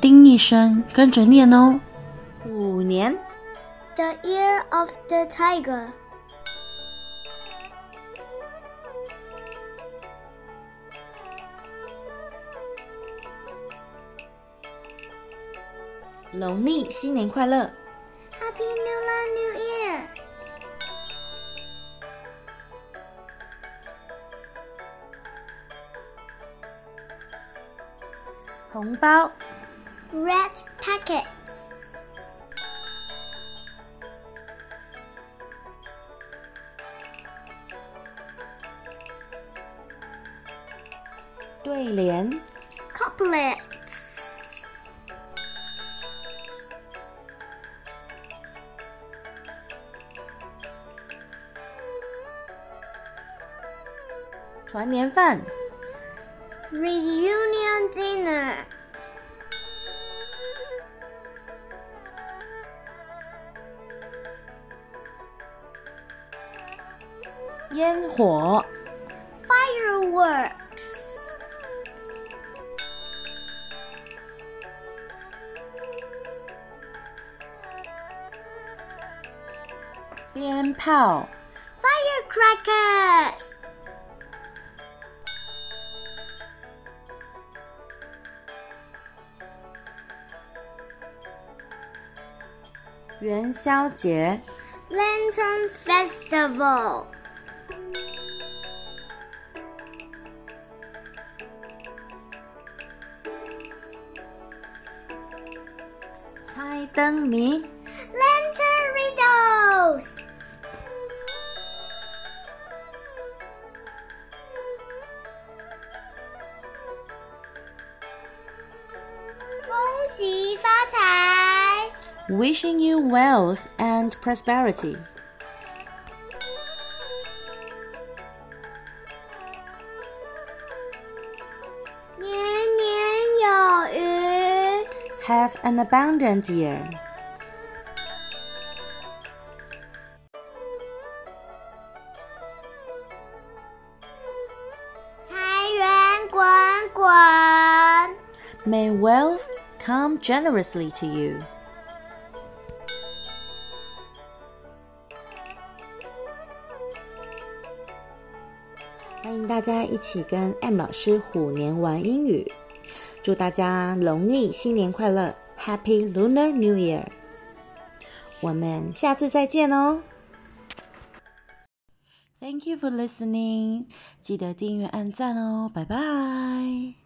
叮一声，跟着念哦。五年 The Year of the Tiger. 农历新年快乐！Happy New Year, New Year. 红包 Red packets. 对联 Couplets. 团年饭 Reunion dinner. 烟火 Fireworks. 鞭炮 Firecrackers. 元宵节 Lantern Festival. 猜灯谜 Lantern Riddles. 恭喜发财！wishing you wealth and prosperity. Have an abundant year. May wealth come generously to you. 欢迎大家一起跟 M 老师虎年玩英语，祝大家农历新年快乐，Happy Lunar New Year！我们下次再见哦。Thank you for listening，记得订阅、按赞哦，拜拜。